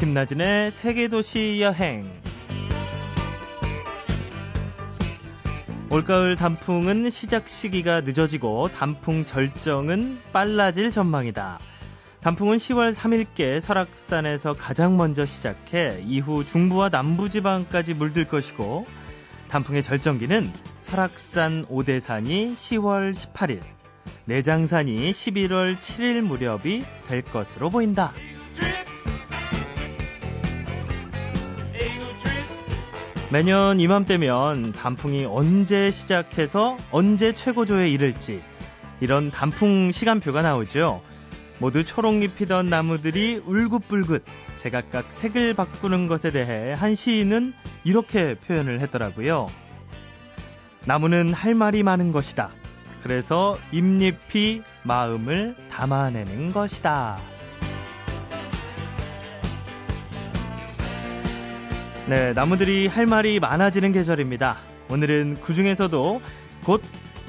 김나진의 세계도시 여행. 올가을 단풍은 시작 시기가 늦어지고 단풍 절정은 빨라질 전망이다. 단풍은 10월 3일께 설악산에서 가장 먼저 시작해 이후 중부와 남부지방까지 물들 것이고 단풍의 절정기는 설악산 오대산이 10월 18일, 내장산이 11월 7일 무렵이 될 것으로 보인다. 매년 이맘때면 단풍이 언제 시작해서 언제 최고조에 이를지 이런 단풍 시간표가 나오죠. 모두 초록잎 피던 나무들이 울긋불긋 제각각 색을 바꾸는 것에 대해 한 시인은 이렇게 표현을 했더라고요. 나무는 할 말이 많은 것이다. 그래서 잎잎이 마음을 담아내는 것이다. 네, 나무들이 할 말이 많아지는 계절입니다. 오늘은 그 중에서도 곧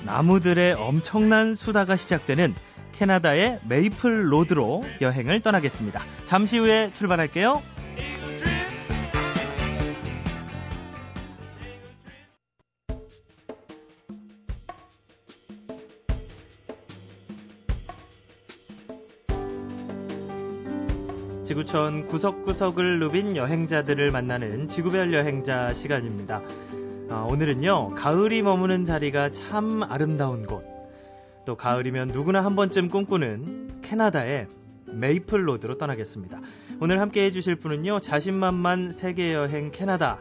나무들의 엄청난 수다가 시작되는 캐나다의 메이플 로드로 여행을 떠나겠습니다. 잠시 후에 출발할게요. 지구촌 구석구석을 누빈 여행자들을 만나는 지구별 여행자 시간입니다. 어, 오늘은요, 가을이 머무는 자리가 참 아름다운 곳. 또 가을이면 누구나 한 번쯤 꿈꾸는 캐나다의 Maple Road로 떠나겠습니다. 오늘 함께 해주실 분은요, 자신만만 세계여행 캐나다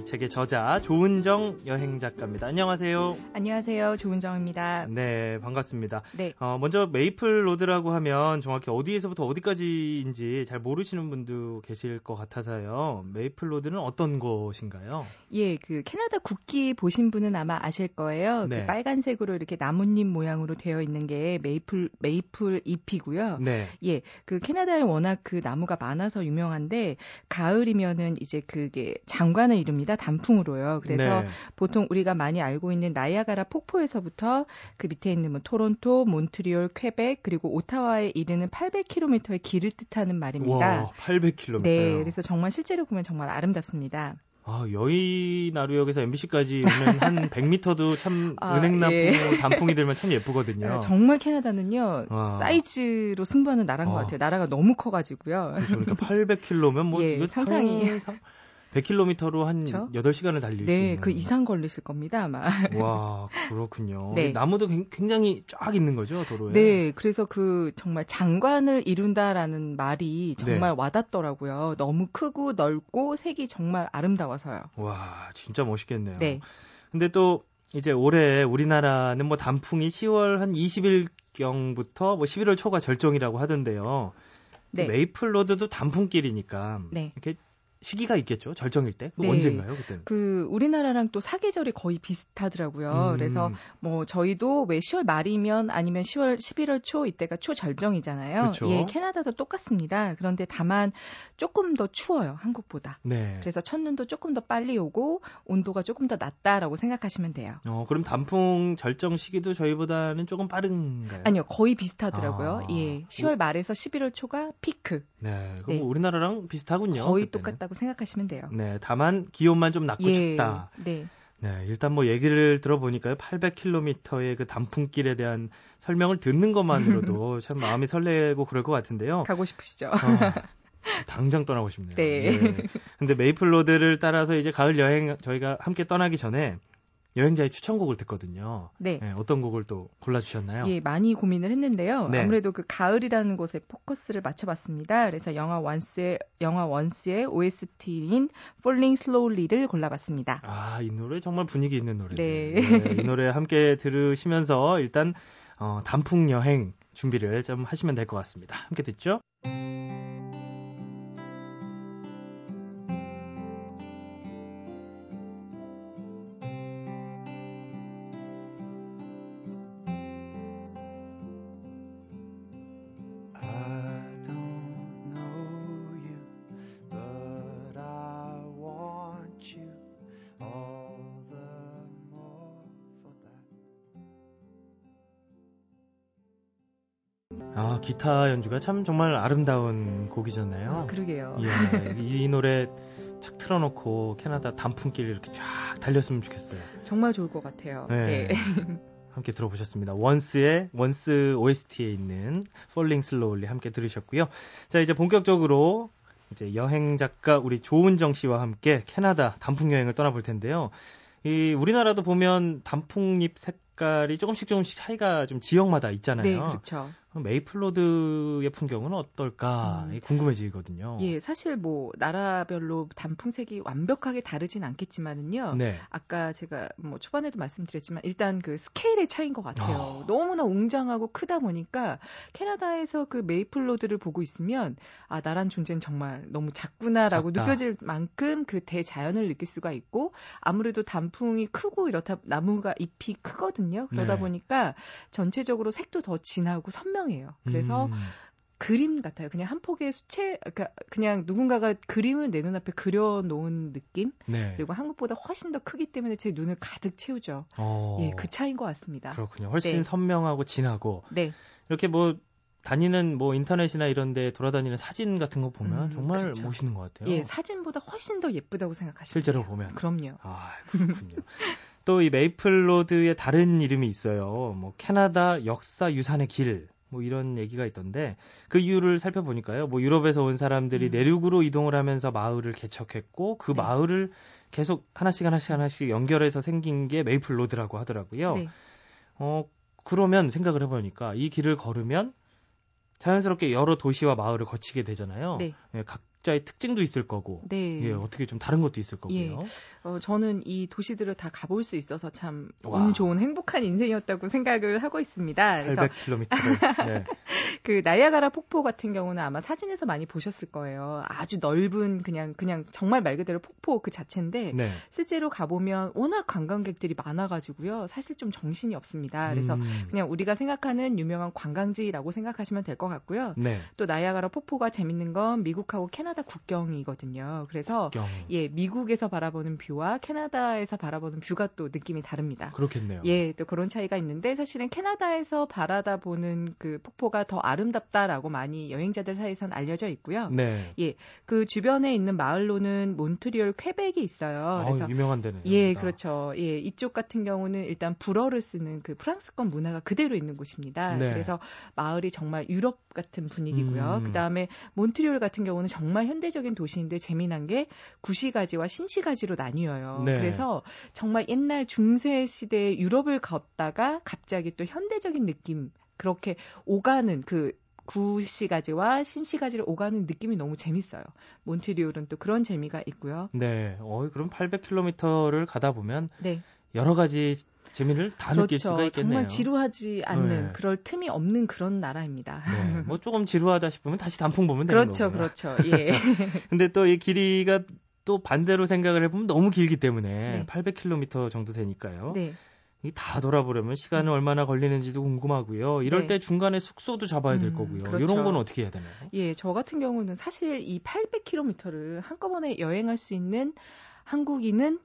이 책의 저자 조은정 여행 작가입니다. 안녕하세요. 안녕하세요. 조은정입니다. 네, 반갑습니다. 네. 어, 먼저 Maple Road라고 하면 정확히 어디에서부터 어디까지인지 잘 모르시는 분도 계실 것 같아서요. Maple Road는 어떤 곳인가요? 예, 그 캐나다 국기 보신 분은 아마 아실 거예요. 네. 그 빨간색으로 이렇게 나뭇잎 모양으로 되어 있는 게 메이플 메이플 잎이고요. 네. 예, 그 캐나다에 워낙 그 나무가 많아서 유명한데 가을이면은 이제 그게 장관을 이룹니다. 단풍으로요. 그래서 네. 보통 우리가 많이 알고 있는 나이아가라 폭포에서부터 그 밑에 있는 뭐 토론토, 몬트리올, 퀘벡 그리고 오타와에 이르는 800km의 길을 뜻하는 말입니다. 와, 800km. 네, 그래서 정말 실제로 보면 정말 아름답습니다. 아, 여의 나루역에서 MBC까지 오는 한 100m도 참 아, 은행나무 예. 단풍이 들면 참 예쁘거든요. 네, 정말 캐나다는요 와. 사이즈로 승부하는 나라인 것 어. 같아요. 나라가 너무 커가지고요. 그렇죠. 그러니까 800km면 뭐 예, 상상이. 상, 상, 100km로 한 그쵸? 8시간을 달릴 수 네, 있는. 그 이상 걸리실 겁니다, 아마. 와, 그렇군요. 네. 나무도 굉- 굉장히 쫙 있는 거죠, 도로에. 네, 그래서 그 정말 장관을 이룬다라는 말이 네. 정말 와닿더라고요. 너무 크고 넓고 색이 정말 아름다워서요. 와, 진짜 멋있겠네요. 네. 근데 또 이제 올해 우리나라는 뭐 단풍이 10월 한 20일경부터 뭐 11월 초가 절정이라고 하던데요. 네. 메이플 로드도 단풍길이니까 네. 이렇게 시기가 있겠죠. 절정일 때. 그 네. 언젠가요, 그때는? 그 우리나라랑 또 사계절이 거의 비슷하더라고요. 음. 그래서 뭐 저희도 왜 10월 말이면 아니면 10월 11월 초 이때가 초절정이잖아요. 그렇죠. 예, 캐나다도 똑같습니다. 그런데 다만 조금 더 추워요, 한국보다. 네. 그래서 첫눈도 조금 더 빨리 오고 온도가 조금 더 낮다라고 생각하시면 돼요. 어, 그럼 단풍 절정 시기도 저희보다는 조금 빠른가요? 아니요, 거의 비슷하더라고요. 아. 예, 10월 말에서 11월 초가 피크. 네. 그럼 네. 우리나라랑 비슷하군요. 거의 그때는. 똑같다고 생각하시면 돼요. 네. 다만 기온만 좀 낮고 예, 춥다. 네. 네, 일단 뭐 얘기를 들어보니까요. 800km의 그 단풍길에 대한 설명을 듣는 것만으로도 참 마음이 설레고 그럴 것 같은데요. 가고 싶으시죠? 어, 당장 떠나고 싶네요. 네. 예. 근데 Maple Road를 따라서 이제 가을 여행 저희가 함께 떠나기 전에 여행자의 추천곡을 듣거든요. 네. 네, 어떤 곡을 또 골라주셨나요? 예, 많이 고민을 했는데요. 네. 아무래도 그 가을이라는 곳에 포커스를 맞춰봤습니다. 그래서 영화 Once의 영화 Once의 OST인 Falling Slowly를 골라봤습니다. 아, 이 노래 정말 분위기 있는 노래네요. 네. 이 노래 함께 들으시면서 일단 어, 단풍 여행 준비를 좀 하시면 될 것 같습니다. 함께 듣죠? 아, 기타 연주가 참 정말 아름다운 곡이잖아요. 그러게요. 예, 이 노래 착 틀어놓고 캐나다 단풍길 이렇게 쫙 달렸으면 좋겠어요. 정말 좋을 것 같아요. 네. 예. 함께 들어보셨습니다. 원스의 원스 OST에 있는 Falling Slowly 함께 들으셨고요. 자 이제 본격적으로 이제 여행 작가 우리 조은정 씨와 함께 캐나다 단풍 여행을 떠나볼 텐데요. 이 우리나라도 보면 단풍잎 색깔이 조금씩 조금씩 차이가 좀 지역마다 있잖아요. 네, 그렇죠. 메이플로드의 풍경은 어떨까 음. 궁금해지거든요. 예, 사실 뭐 나라별로 단풍색이 완벽하게 다르진 않겠지만은요. 네. 아까 제가 뭐 초반에도 말씀드렸지만 일단 그 스케일의 차이인 것 같아요. 아. 너무나 웅장하고 크다 보니까 캐나다에서 그 메이플로드를 보고 있으면 아 나란 존재는 정말 너무 작구나라고 작다. 느껴질 만큼 그 대자연을 느낄 수가 있고 아무래도 단풍이 크고 이렇다 나무가 잎이 크거든요. 그러다 네. 보니까 전체적으로 색도 더 진하고 선명 해요. 그래서 음, 그림 같아요. 그냥 한 폭의 수채, 그러니까 그냥 누군가가 그림을 내 눈앞에 그려놓은 느낌? 네. 그리고 한국보다 훨씬 더 크기 때문에 제 눈을 가득 채우죠. 어, 예, 그 차이인 것 같습니다. 그렇군요. 훨씬 네. 선명하고 진하고 네, 이렇게 뭐 다니는 뭐 인터넷이나 이런 데 돌아다니는 사진 같은 거 보면 음, 정말 그렇죠. 멋있는 것 같아요. 예, 사진보다 훨씬 더 예쁘다고 생각하시면 실제로. 보면. 그럼요. 아, 그렇군요. 또 이 메이플로드의 다른 이름이 있어요. 뭐 캐나다 역사 유산의 길. 뭐 이런 얘기가 있던데 그 이유를 살펴보니까요. 뭐 유럽에서 온 사람들이 음. 내륙으로 이동을 하면서 마을을 개척했고 그 네. 마을을 계속 하나씩 하나씩 하나씩 연결해서 생긴 게 메이플 로드라고 하더라고요. 네. 어, 그러면 생각을 해보니까 이 길을 걸으면 자연스럽게 여러 도시와 마을을 거치게 되잖아요. 네. 예, 각자의 특징도 있을 거고, 네. 예, 어떻게 좀 다른 것도 있을 거고요. 어, 저는 이 도시들을 다 가볼 수 있어서 참 와. 운 좋은 행복한 인생이었다고 생각을 하고 있습니다. 그래서 800km를. 네. 그 나이아가라 폭포 같은 경우는 아마 사진에서 많이 보셨을 거예요. 아주 넓은 그냥 그냥 정말 말 그대로 폭포 그 자체인데 네. 실제로 가보면 워낙 관광객들이 많아가지고요. 사실 좀 정신이 없습니다. 그래서 음, 그냥 우리가 생각하는 유명한 관광지라고 생각하시면 될 것 같고요. 네. 또 나이아가라 폭포가 재밌는 건 미국하고 캐나다 국경이거든요. 그래서 경. 예, 미국에서 바라보는 뷰와 캐나다에서 바라보는 뷰가 또 느낌이 다릅니다. 그렇겠네요. 예, 또 그런 차이가 있는데 사실은 캐나다에서 바라다 보는 그 폭포가 더 아름답다라고 많이 여행자들 사이에선 알려져 있고요. 네. 그 주변에 있는 마을로는 몬트리올 퀘벡이 있어요. 아, 그래서 유명한 데는. 예, 그렇죠. 예, 이쪽 같은 경우는 일단 불어를 쓰는 그 프랑스권 문화가 그대로 있는 곳입니다. 네. 그래서 마을이 정말 유럽 같은 분위기고요. 음. 그 다음에 몬트리올 같은 경우는 정말 현대적인 도시인데 재미난 게 구시가지와 신시가지로 나뉘어요. 네. 그래서 정말 옛날 중세 시대의 유럽을 걷다가 갑자기 또 현대적인 느낌 그렇게 오가는 그 구시가지와 신시가지를 오가는 느낌이 너무 재밌어요. 몬트리올은 또 그런 재미가 있고요. 네. 어, 그럼 800km를 가다 보면 네. 여러 가지 재미를 다 느낄 수가 있겠네요. 그렇죠. 정말 지루하지 않는 네. 그럴 틈이 없는 그런 나라입니다. 네. 뭐 조금 지루하다 싶으면 다시 단풍 보면 되는 그렇죠, 거고요. 그렇죠. 예. 근데 또 이 길이가 또 반대로 생각을 해보면 너무 길기 때문에 네. 800km 정도 되니까요. 네. 이다 돌아보려면 시간은 얼마나 걸리는지도 궁금하고요. 이럴 네. 때 중간에 숙소도 잡아야 될 음, 거고요. 그렇죠. 이런 건 어떻게 해야 되나요? 예, 저 같은 경우는 사실 이 800km를 한꺼번에 여행할 수 있는 한국인은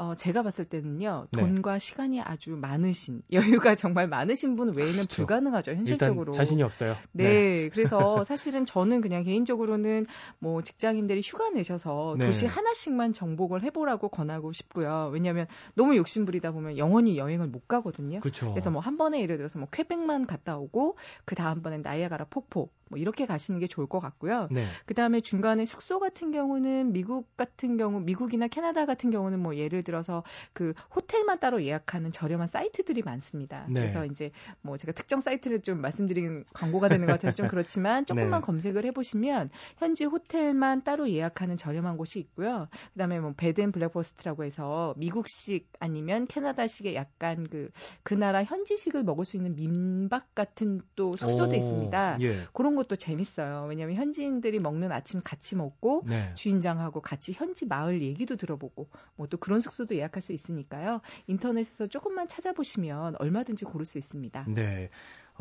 어, 제가 봤을 때는요, 네. 돈과 시간이 아주 많으신, 여유가 정말 많으신 분 외에는 그렇죠. 불가능하죠, 현실적으로. 자신이 없어요. 네, 그래서 사실은 저는 그냥 개인적으로는 뭐 직장인들이 휴가 내셔서 네. 도시 하나씩만 정복을 해보라고 권하고 싶고요. 왜냐하면 너무 욕심부리다 보면 영원히 여행을 못 가거든요. 그렇죠. 그래서 뭐 한 번에 예를 들어서 뭐 퀘벡만 갔다 오고 그 다음 번엔 나이아가라 폭포 뭐 이렇게 가시는 게 좋을 것 같고요. 네. 그 다음에 중간에 숙소 같은 경우는 미국 같은 경우 미국이나 캐나다 같은 경우는 뭐 예를 들어 서 그 호텔만 따로 예약하는 저렴한 사이트들이 많습니다. 네. 그래서 이제 뭐 제가 특정 사이트를 좀 말씀드리는 광고가 되는 것 같아서 좀 그렇지만 조금만 네. 검색을 해보시면 현지 호텔만 따로 예약하는 저렴한 곳이 있고요. 그다음에 뭐 bed and breakfast라고 해서 미국식 아니면 캐나다식의 약간 그 그 나라 현지식을 먹을 수 있는 민박 같은 또 숙소도 오, 있습니다. 예. 그런 것도 재밌어요. 왜냐하면 현지인들이 먹는 아침 같이 먹고 네. 주인장하고 같이 현지 마을 얘기도 들어보고 뭐 또 그런 숙소 도 예약할 수 있으니까요. 인터넷에서 조금만 찾아보시면 얼마든지 고를 수 있습니다. 네.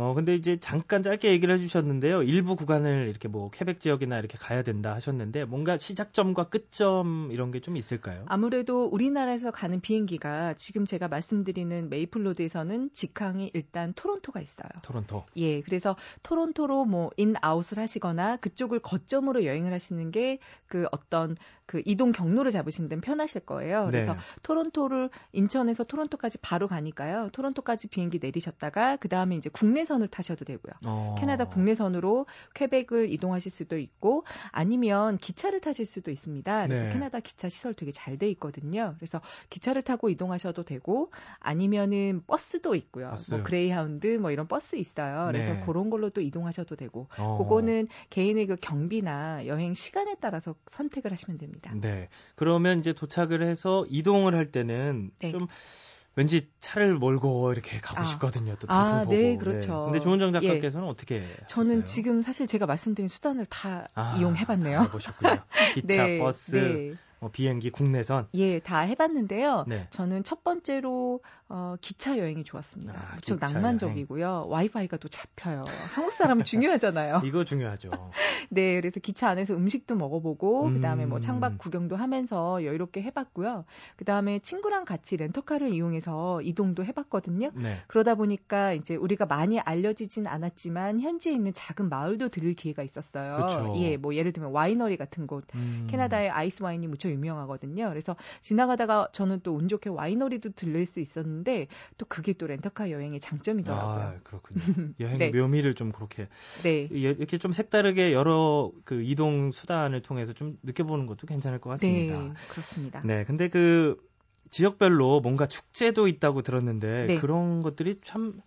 어, 근데 이제 잠깐 짧게 얘기를 해주셨는데요. 일부 구간을 이렇게 뭐 퀘벡 지역이나 이렇게 가야 된다 하셨는데 뭔가 시작점과 끝점 이런 게 좀 있을까요? 아무래도 우리나라에서 가는 비행기가 지금 제가 말씀드리는 메이플로드에서는 직항이 일단 토론토가 있어요. 토론토. 예, 그래서 토론토로 뭐 in out을 하시거나 그쪽을 거점으로 여행을 하시는 게 그 어떤 그 이동 경로를 잡으시는 데는 편하실 거예요. 그래서 네. 토론토를 인천에서 토론토까지 바로 가니까요. 토론토까지 비행기 내리셨다가 그 다음에 이제 국내 선을 타셔도 되고요. 어. 캐나다 국내선으로 퀘벡을 이동하실 수도 있고 아니면 기차를 타실 수도 있습니다. 그래서 네. 캐나다 기차 시설 되게 잘 돼 있거든요. 그래서 기차를 타고 이동하셔도 되고 아니면은 버스도 있고요. 버스. 뭐 그레이하운드 뭐 이런 버스 있어요. 그래서 네. 그런 걸로 또 이동하셔도 되고 어. 그거는 개인의 그 경비나 여행 시간에 따라서 선택을 하시면 됩니다. 네. 그러면 이제 도착을 해서 이동을 할 때는 네. 좀 왠지 차를 몰고 이렇게 가고 아. 싶거든요. 또 아, 단풍 보고. 네, 그렇죠. 근데 조은정 작가께서는 어떻게 저는 하셨어요? 지금 사실 제가 말씀드린 수단을 다 아, 이용해봤네요. 해보셨군요. 기차, 네, 버스, 네. 뭐 비행기, 국내선. 예, 다 해봤는데요. 네. 저는 첫 번째로 어, 기차 여행이 좋았습니다. 아, 무척 낭만적이고요. 와이파이가 또 잡혀요. 한국 사람은 중요하잖아요. 이거 중요하죠. 네, 그래서 기차 안에서 음식도 먹어보고 음. 그다음에 뭐 창밖 구경도 하면서 여유롭게 해봤고요. 그다음에 친구랑 같이 렌터카를 이용해서 이동도 해봤거든요. 네. 그러다 보니까 이제 우리가 많이 알려지진 않았지만 현지에 있는 작은 마을도 들릴 기회가 있었어요. 그쵸. 예, 뭐 예를 들면 와이너리 같은 곳, 음. 캐나다의 아이스 와인이 무척 유명하거든요. 그래서 지나가다가 저는 또 운 좋게 와이너리도 들릴 수 있었는데 또 그게 또 렌터카 여행의 장점이더라고요. 아, 그렇군요. 여행의 네. 묘미를 좀 그렇게 네. 이렇게 좀 색다르게 여러 그 이동 수단을 통해서 좀 느껴보는 것도 괜찮을 것 같습니다. 네, 그렇습니다. 네, 근데 그 지역별로 뭔가 축제도 있다고 들었는데 네. 그런 것들이 참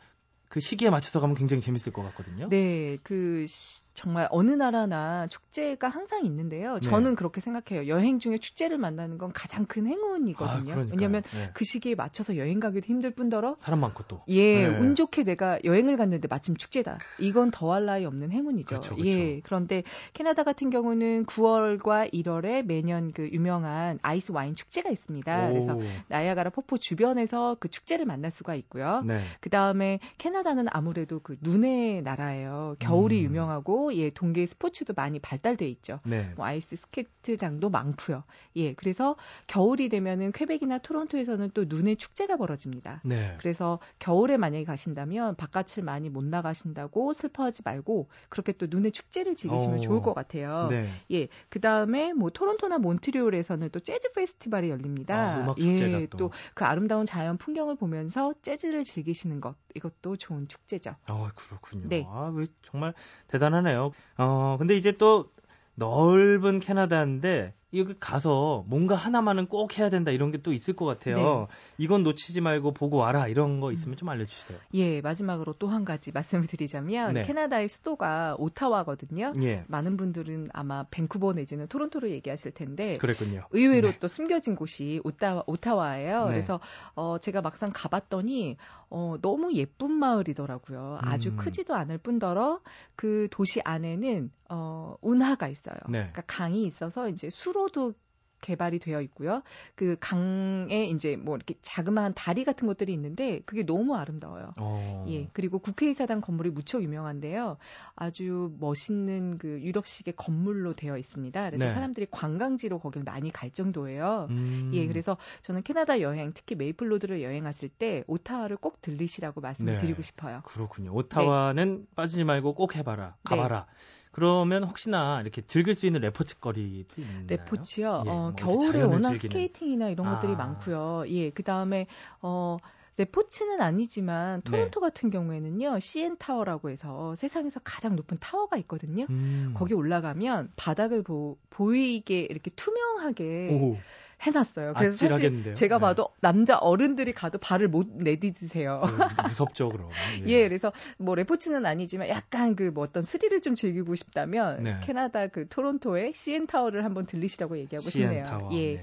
그 시기에 맞춰서 가면 굉장히 재밌을 것 같거든요. 네, 그 시- 정말 어느 나라나 축제가 항상 있는데요. 네. 저는 그렇게 생각해요. 여행 중에 축제를 만나는 건 가장 큰 아, 행운이거든요. 그러니까요. 왜냐하면 네. 그 시기에 맞춰서 여행 가기도 힘들 뿐더러 사람 많고 또. 예, 네. 운 좋게 내가 여행을 갔는데 마침 축제다. 이건 더할 나위 없는 행운이죠. 그렇죠, 그렇죠. 예, 그런데 캐나다 같은 경우는 9월과 1월에 매년 그 유명한 아이스 와인 축제가 있습니다. 그래서 오, 나야가라 폭포 주변에서 그 축제를 만날 수가 있고요. 네. 그 다음에 캐나다는 아무래도 그 눈의 나라예요. 겨울이 음. 유명하고 예 동계 스포츠도 많이 발달돼 있죠. 네. 뭐 아이스 스케이트장도 많고요. 예 그래서 겨울이 되면은 퀘벡이나 토론토에서는 또 눈의 축제가 벌어집니다. 네. 그래서 겨울에 만약에 가신다면 바깥을 많이 못 나가신다고 슬퍼하지 말고 그렇게 또 눈의 축제를 즐기시면 어. 좋을 것 같아요. 네. 예, 그 다음에 뭐 토론토나 몬트리올에서는 또 재즈 페스티벌이 열립니다. 아, 음악 축제가 예, 또. 그 아름다운 자연 풍경을 보면서 재즈를 즐기시는 것 이것도 좋은 축제죠. 아, 그렇군요. 네. 아, 그 정말 대단하네요. 어, 근데 이제 또 넓은 캐나다인데 여기 가서 뭔가 하나만은 꼭 해야 된다 이런 게 또 있을 것 같아요. 네. 이건 놓치지 말고 보고 와라 이런 거 있으면 좀 알려주세요. 예, 마지막으로 또 한 가지 말씀을 드리자면 네. 캐나다의 수도가 오타와거든요. 예, 많은 분들은 아마 밴쿠버 내지는 토론토를 얘기하실 텐데 그랬군요. 의외로 네. 또 숨겨진 곳이 오타와, 오타와예요. 네. 그래서 어, 제가 막상 가봤더니 어, 너무 예쁜 마을이더라고요. 아주 음. 크지도 않을 뿐더러 그 도시 안에는 어, 운하가 있어요. 네. 그러니까 강이 있어서 이제 수 로도 개발이 되어 있고요. 그 강에 이제 뭐 이렇게 자그마한 다리 같은 것들이 있는데 그게 너무 아름다워요. 어, 예, 그리고 국회의사당 건물이 무척 유명한데요. 아주 멋있는 그 유럽식의 건물로 되어 있습니다. 그래서 네. 사람들이 관광지로 거길 많이 갈 정도예요. 음, 예, 그래서 저는 캐나다 여행, 특히 메이플로드를 여행하실 때 오타와를 꼭 들리시라고 말씀을 네. 드리고 싶어요. 그렇군요. 오타와는 빠지지 말고 꼭 해봐라, 네. 가봐라. 그러면 혹시나 이렇게 즐길 수 있는 레포츠 거리도 있나요? 레포츠요. 예, 어, 뭐 겨울에 워낙 즐기는. 스케이팅이나 이런 것들이 아. 많고요. 예, 그 다음에 어. 레포츠는 아니지만 네. 토론토 같은 경우에는요 CN 타워라고 해서 세상에서 가장 높은 타워가 있거든요. 음. 거기 올라가면 바닥을 보, 보이게 이렇게 투명하게 오, 해놨어요. 그래서 사실? 제가 네. 봐도 남자 어른들이 가도 발을 못 내디드세요. 어, 무섭죠, 그럼. 예, 그래서 뭐 레포츠는 아니지만 약간 그 뭐 어떤 스릴을 좀 즐기고 싶다면 네. 캐나다 그 토론토의 CN 타워를 한번 들리시라고 얘기하고 싶네요. CN 타워. 예. 네.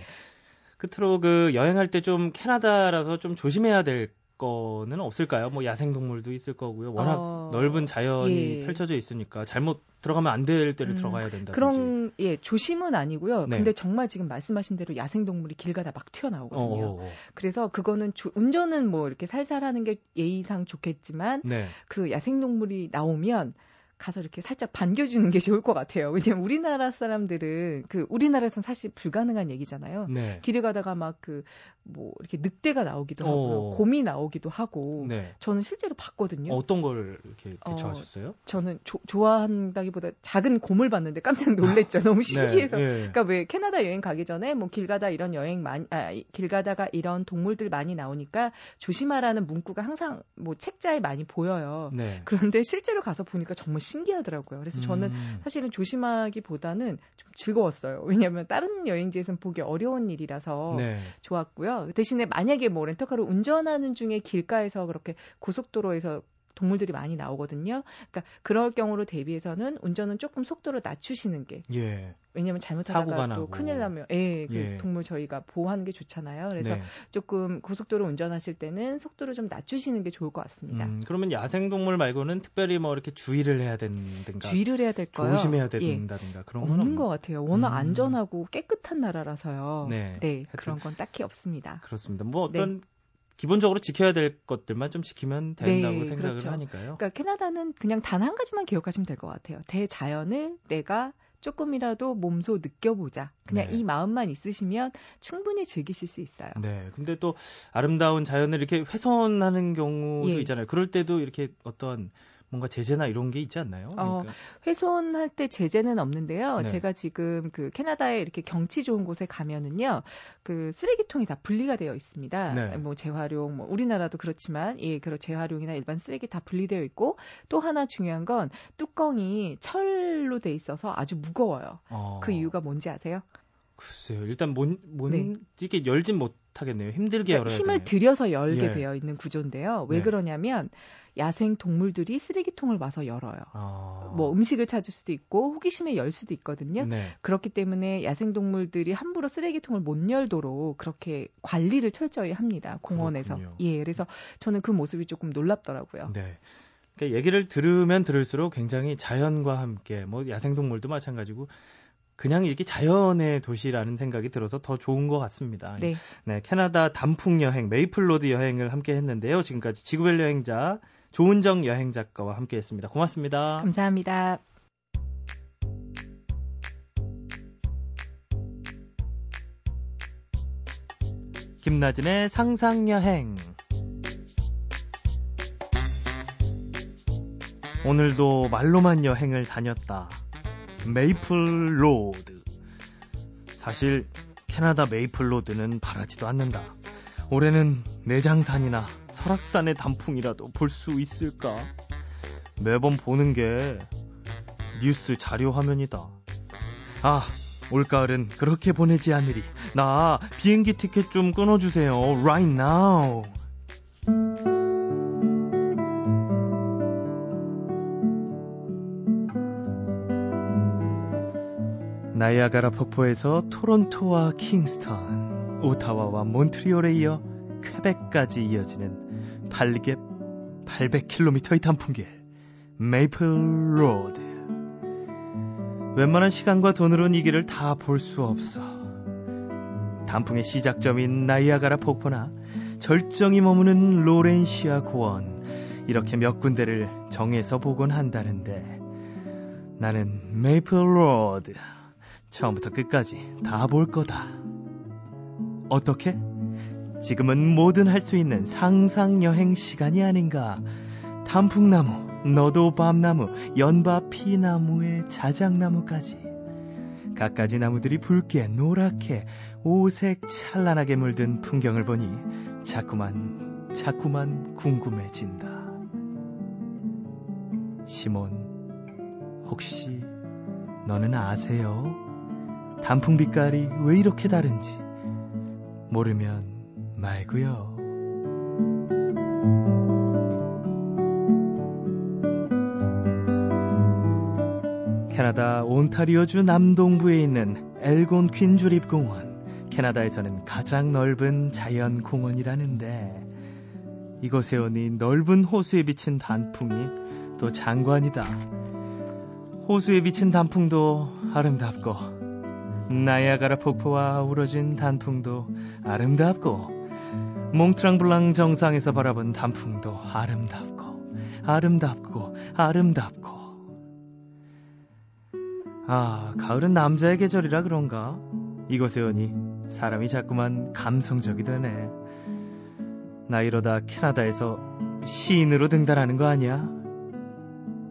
끝으로 그 여행할 때 좀 캐나다라서 좀 조심해야 될 거는 없을까요? 뭐 야생동물도 있을 거고요. 워낙 어, 넓은 자연이 예. 펼쳐져 있으니까 잘못 들어가면 안 될 때를 음, 들어가야 된다든지. 그런 예 조심은 아니고요. 네. 근데 정말 지금 말씀하신 대로 야생 동물이 길 가다 막 어, 튀어나오거든요. 어, 어. 그래서 그거는 조- 운전은 뭐 이렇게 살살하는 게 예의상 좋겠지만 네. 그 야생 동물이 나오면 가서 이렇게 살짝 반겨주는 게 좋을 것 같아요. 왜냐면 우리나라 사람들은 그 우리나라에서는 사실 불가능한 얘기잖아요. 네. 길에 가다가 막 그 뭐 이렇게 늑대가 나오기도 하고요, 어. 곰이 나오기도 하고. 네. 저는 실제로 봤거든요. 어떤 걸 이렇게 어, 대처하셨어요? 저는 조- 좋아한다기보다 작은 곰을 봤는데 깜짝 놀랐죠. 너무 신기해서. 네. 예. 그러니까 왜 캐나다 여행 가기 전에 뭐 길 가다 이런 여행 많이 아, 이- 길 가다가 이런 동물들 많이 나오니까 조심하라는 문구가 항상 뭐 책자에 많이 보여요. 네. 그런데 실제로 가서 보니까 정말 신기하더라고요. 그래서 저는 음. 사실은 조심하기보다는 좀 즐거웠어요. 왜냐하면 다른 여행지에서는 보기 어려운 일이라서 네. 좋았고요. 대신에 만약에 뭐 렌터카를 운전하는 중에 길가에서 그렇게 고속도로에서 동물들이 많이 나오거든요. 그러니까 그럴 경우로 대비해서는 운전은 조금 속도를 낮추시는 게 예. 왜냐하면 잘못하다가. 또 큰일 나면 예, 그 예. 동물 저희가 보호하는 게 좋잖아요. 그래서 네. 조금 고속도로 운전하실 때는 속도를 좀 낮추시는 게 좋을 것 같습니다. 음, 그러면 야생 동물 말고는 특별히 뭐 이렇게 주의를 해야 된다든가 주의를 해야 될 거요. 조심해야 예. 된다든가 그런 건 없는 없- 것 같아요. 워낙 음. 안전하고 깨끗한 나라라서요. 네. 네, 그런 건 딱히 없습니다. 그렇습니다. 뭐 네. 어떤 기본적으로 지켜야 될 것들만 좀 지키면 된다고 네, 생각을 그렇죠. 하니까요. 그러니까 캐나다는 그냥 단 한 가지만 기억하시면 될 것 같아요. 대자연을 내가 조금이라도 몸소 느껴보자. 그냥 네. 이 마음만 있으시면 충분히 즐기실 수 있어요. 네. 근데 또 아름다운 자연을 이렇게 훼손하는 경우도 예. 있잖아요. 그럴 때도 이렇게 어떤 뭔가 제재나 이런 게 있지 않나요? 어, 그러니까 훼손할 때 제재는 없는데요. 네. 제가 지금 그 캐나다에 이렇게 경치 좋은 곳에 가면은요, 그 쓰레기통이 다 분리가 되어 있습니다. 네. 뭐 재활용, 뭐 우리나라도 그렇지만 예, 그런 재활용이나 일반 쓰레기 다 분리되어 있고 또 하나 중요한 건 뚜껑이 철로 돼 있어서 아주 무거워요. 어, 그 이유가 뭔지 아세요? 글쎄요. 일단 뭔, 뭔 네. 이게 열진 못하겠네요. 힘들게 그러니까 열어야 힘을 되네요. 들여서 열게 예. 되어 있는 구조인데요. 왜 네. 그러냐면 야생 동물들이 쓰레기통을 와서 열어요. 아, 뭐 음식을 찾을 수도 있고 호기심에 열 수도 있거든요. 네. 그렇기 때문에 야생 동물들이 함부로 쓰레기통을 못 열도록 그렇게 관리를 철저히 합니다. 공원에서. 그렇군요. 예, 그래서 저는 그 모습이 조금 놀랍더라고요. 네. 그러니까 얘기를 들으면 들을수록 굉장히 자연과 함께 뭐 야생 동물도 마찬가지고 그냥 이게 자연의 도시라는 생각이 들어서 더 좋은 것 같습니다. 네. 네, 캐나다 단풍 여행, 메이플로드 여행을 함께 했는데요. 지금까지 지구별 여행자 조은정 여행 작가와 함께 했습니다. 고맙습니다. 감사합니다. 김나진의 상상여행. 오늘도 말로만 여행을 다녔다. 메이플 로드. 사실 캐나다 메이플 로드는 바라지도 않는다. 올해는 내장산이나 설악산의 단풍이라도 볼 수 있을까? 매번 보는 게 뉴스 자료 화면이다. 아, 올가을은 그렇게 보내지 않으리. 나 비행기 티켓 좀 끊어주세요. Right now. 나이아가라 폭포에서 토론토와 킹스턴, 오타와와 몬트리올에 이어 퀘벡까지 이어지는 발개 800km의 단풍길 메이플 로드. 웬만한 시간과 돈으로는 이 길을 다 볼 수 없어. 단풍의 시작점인 나이아가라 폭포나 절정이 머무는 로렌시아 고원 이렇게 몇 군데를 정해서 보곤 한다는데 나는 메이플 로드 처음부터 끝까지 다 볼 거다. 어떻게? 지금은 뭐든 할 수 있는 상상 여행 시간이 아닌가. 단풍나무, 너도 밤나무, 연바 피나무에 자작나무까지. 갖가지 나무들이 붉게 노랗게 오색 찬란하게 물든 풍경을 보니 자꾸만 자꾸만 궁금해진다. 시몬, 혹시 너는 아세요? 단풍 빛깔이 왜 이렇게 다른지 모르면 말고요. 캐나다 온타리오주 남동부에 있는 엘곤 퀸 주립 공원. 캐나다에서는 가장 넓은 자연 공원이라는데 이곳에 오니 넓은 호수에 비친 단풍이 또 장관이다. 호수에 비친 단풍도 아름답고 나야가라 폭포와 우러진 단풍도 아름답고 몽트랑블랑 정상에서 바라본 단풍도 아름답고 아름답고 아름답고. 아 가을은 남자의 계절이라 그런가? 이곳에 오니 사람이 자꾸만 감성적이 되네. 나 이러다 캐나다에서 시인으로 등단하는 거 아니야?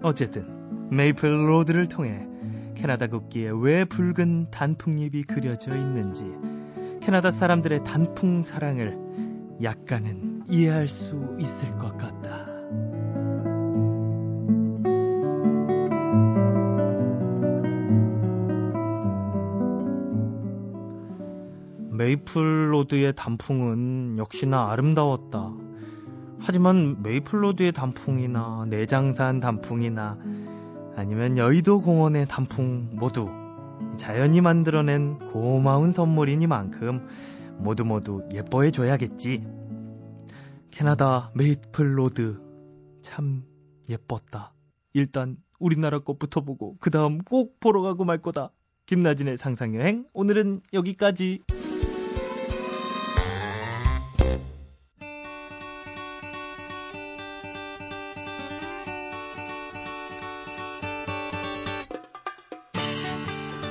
어쨌든 메이플 로드를 통해 캐나다 국기에 왜 붉은 단풍잎이 그려져 있는지 캐나다 사람들의 단풍 사랑을 약간은 이해할 수 있을 것 같다. 메이플 로드의 단풍은 역시나 아름다웠다. 하지만 메이플 로드의 단풍이나 내장산 단풍이나 아니면 여의도 공원의 단풍 모두 자연이 만들어낸 고마운 선물이니만큼 모두 모두 예뻐해 줘야겠지. 캐나다 메이플 로드 참 예뻤다. 일단 우리나라 것부터 보고 그 다음 꼭 보러 가고 말 거다. 김나진의 상상여행 오늘은 여기까지.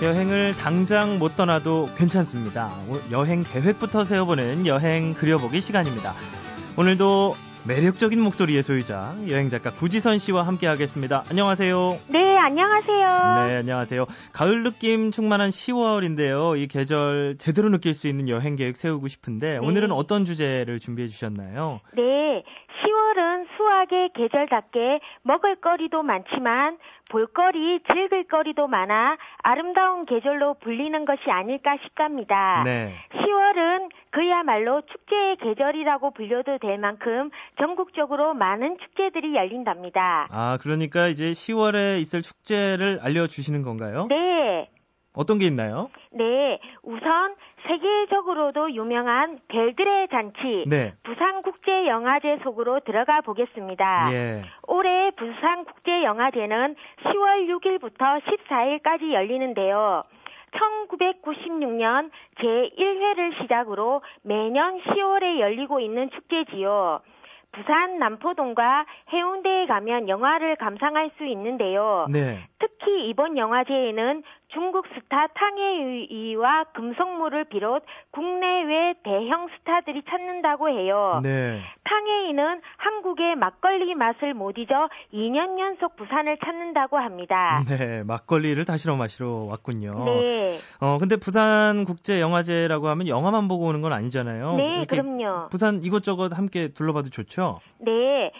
여행을 당장 못 떠나도 괜찮습니다. 여행 계획부터 세워보는 여행 그려보기 시간입니다. 오늘도 매력적인 목소리의 소유자 여행 작가 구지선 씨와 함께 하겠습니다. 안녕하세요. 네, 안녕하세요. 네, 안녕하세요. 가을 느낌 충만한 10월인데요. 이 계절 제대로 느낄 수 있는 여행 계획 세우고 싶은데 네. 오늘은 어떤 주제를 준비해 주셨나요? 네, 10월은 수학의 계절답게 먹을거리도 많지만 볼거리, 즐길거리도 많아 아름다운 계절로 불리는 것이 아닐까 싶답니다. 네. 10월은 그야말로 축제의 계절이라고 불려도 될 만큼 전국적으로 많은 축제들이 열린답니다. 아, 그러니까 이제 10월에 있을 축제를 알려주시는 건가요? 네. 어떤 게 있나요? 네, 우선 세계적으로도 유명한 별들의 잔치 네. 부산국제영화제 속으로 들어가 보겠습니다. 예. 올해 부산국제영화제는 10월 6일부터 14일까지 열리는데요. 1996년 제1회를 시작으로 매년 10월에 열리고 있는 축제지요. 부산 남포동과 해운대에 가면 영화를 감상할 수 있는데요. 네. 특히 이번 영화제에는 중국 스타 탕웨이와 금성무를 비롯 국내외 대형 스타들이 찾는다고 해요. 네. 탕웨이는 한국의 막걸리 맛을 못 잊어 2년 연속 부산을 찾는다고 합니다. 네, 막걸리를 다시러 마시러 왔군요. 네. 어, 근데 부산 국제 영화제라고 하면 영화만 보고 오는 건 아니잖아요. 네, 그럼요. 부산 이것저것 함께 둘러봐도 좋죠. 네.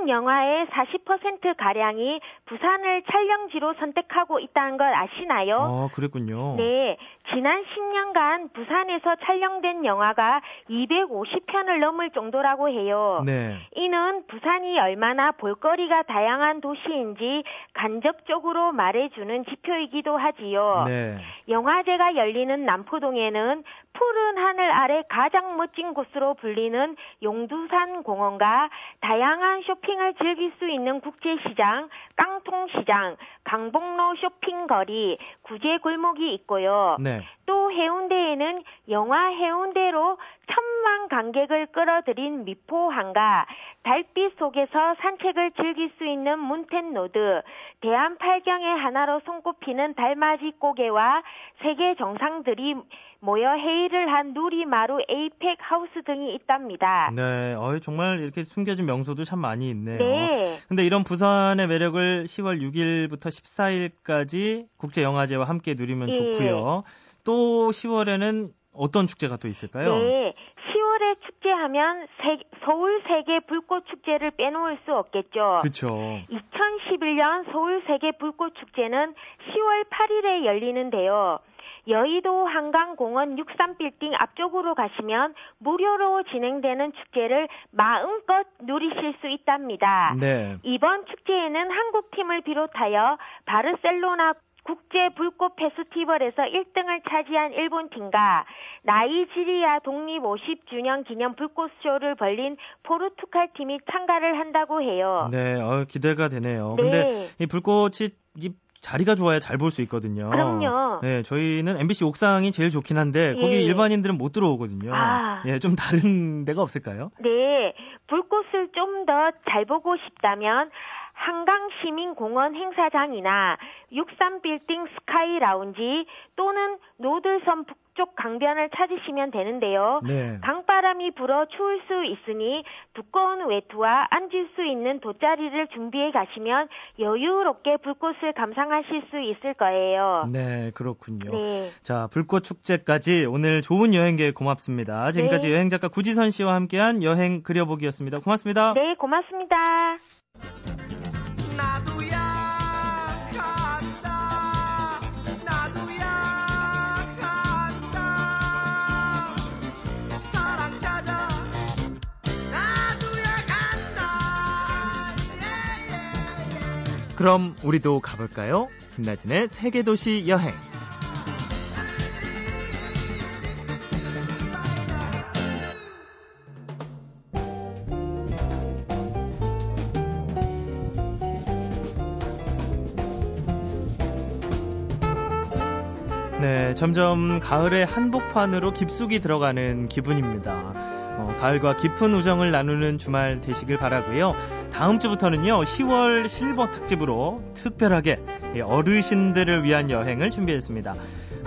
한국 영화의 40% 가량이 부산을 촬영지로 선택하고 있다는 걸 아시나요? 어, 그랬군요. 네, 지난 10년간 부산에서 촬영된 영화가 250편을 넘을 정도라고 해요. 네. 이는 부산이 얼마나 볼거리가 다양한 도시인지 간접적으로 말해주는 지표이기도 하지요. 네. 영화제가 열리는 남포동에는 푸른 하늘 아래 가장 멋진 곳으로 불리는 용두산 공원과 다양한 쇼핑 을 즐길 수 있는 국제시장, 깡통시장, 강북로 쇼핑거리, 구제 골목이 있고요. 네. 또 해운대에는 영화 해운대로 천만 관객을 끌어들인 미포항과 달빛 속에서 산책을 즐길 수 있는 문텐로드, 대한 팔경의 하나로 손꼽히는 달맞이 고개와 세계 정상들이 모여 회의를 한 누리마루 에이펙 하우스 등이 있답니다. 네. 어, 정말 이렇게 숨겨진 명소도 참 많이 있네요. 네. 근데 이런 부산의 매력을 10월 6일부터 14일까지 국제 영화제와 함께 누리면 예. 좋고요. 또 10월에는 어떤 축제가 또 있을까요? 네. 10월에 축제하면 세- 서울 세계 불꽃 축제를 빼놓을 수 없겠죠. 그렇죠. 2011년 서울 세계 불꽃 축제는 10월 8일에 열리는데요. 여의도 한강공원 63빌딩 앞쪽으로 가시면 무료로 진행되는 축제를 마음껏 누리실 수 있답니다. 네. 이번 축제에는 한국팀을 비롯하여 바르셀로나 국제 불꽃 페스티벌에서 1등을 차지한 일본 팀과 나이지리아 독립 50주년 기념 불꽃쇼를 벌린 포르투갈 팀이 참가를 한다고 해요. 네, 어, 기대가 되네요. 네. 근데 이 불꽃이 이 자리가 좋아야 잘 볼 수 있거든요. 그럼요. 네, 저희는 MBC 옥상이 제일 좋긴 한데 거기 예. 일반인들은 못 들어오거든요. 아. 예, 좀 다른 데가 없을까요? 네, 불꽃을 좀 더 잘 보고 싶다면 한강시민공원 행사장이나 63빌딩 스카이 라운지 또는 노들섬 북 쪽 강변을 찾으시면 되는데요. 네. 강바람이 불어 추울 수 있으니 두꺼운 외투와 앉을 수 있는 돗자리를 준비해 가시면 여유롭게 불꽃을 감상하실 수 있을 거예요. 네, 그렇군요. 네. 자, 불꽃 축제까지 오늘 좋은 여행 계획 고맙습니다. 지금까지 네. 여행 작가 구지선 씨와 함께한 여행 그려보기였습니다. 고맙습니다. 네, 고맙습니다. 그럼 우리도 가볼까요? 김나진의 세계도시 여행. 네, 점점 가을의 한복판으로 깊숙이 들어가는 기분입니다. 어, 가을과 깊은 우정을 나누는 주말 되시길 바라고요. 다음 주부터는요, 10월 실버 특집으로 특별하게 이 어르신들을 위한 여행을 준비했습니다.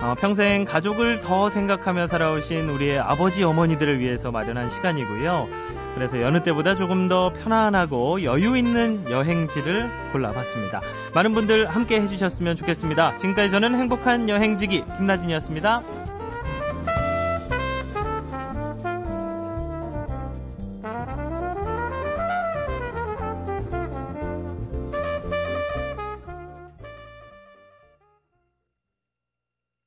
어, 평생 가족을 더 생각하며 살아오신 우리의 아버지 어머니들을 위해서 마련한 시간이고요. 그래서 여느 때보다 조금 더 편안하고 여유 있는 여행지를 골라봤습니다. 많은 분들 함께 해주셨으면 좋겠습니다. 지금까지 저는 행복한 여행지기 김나진이었습니다.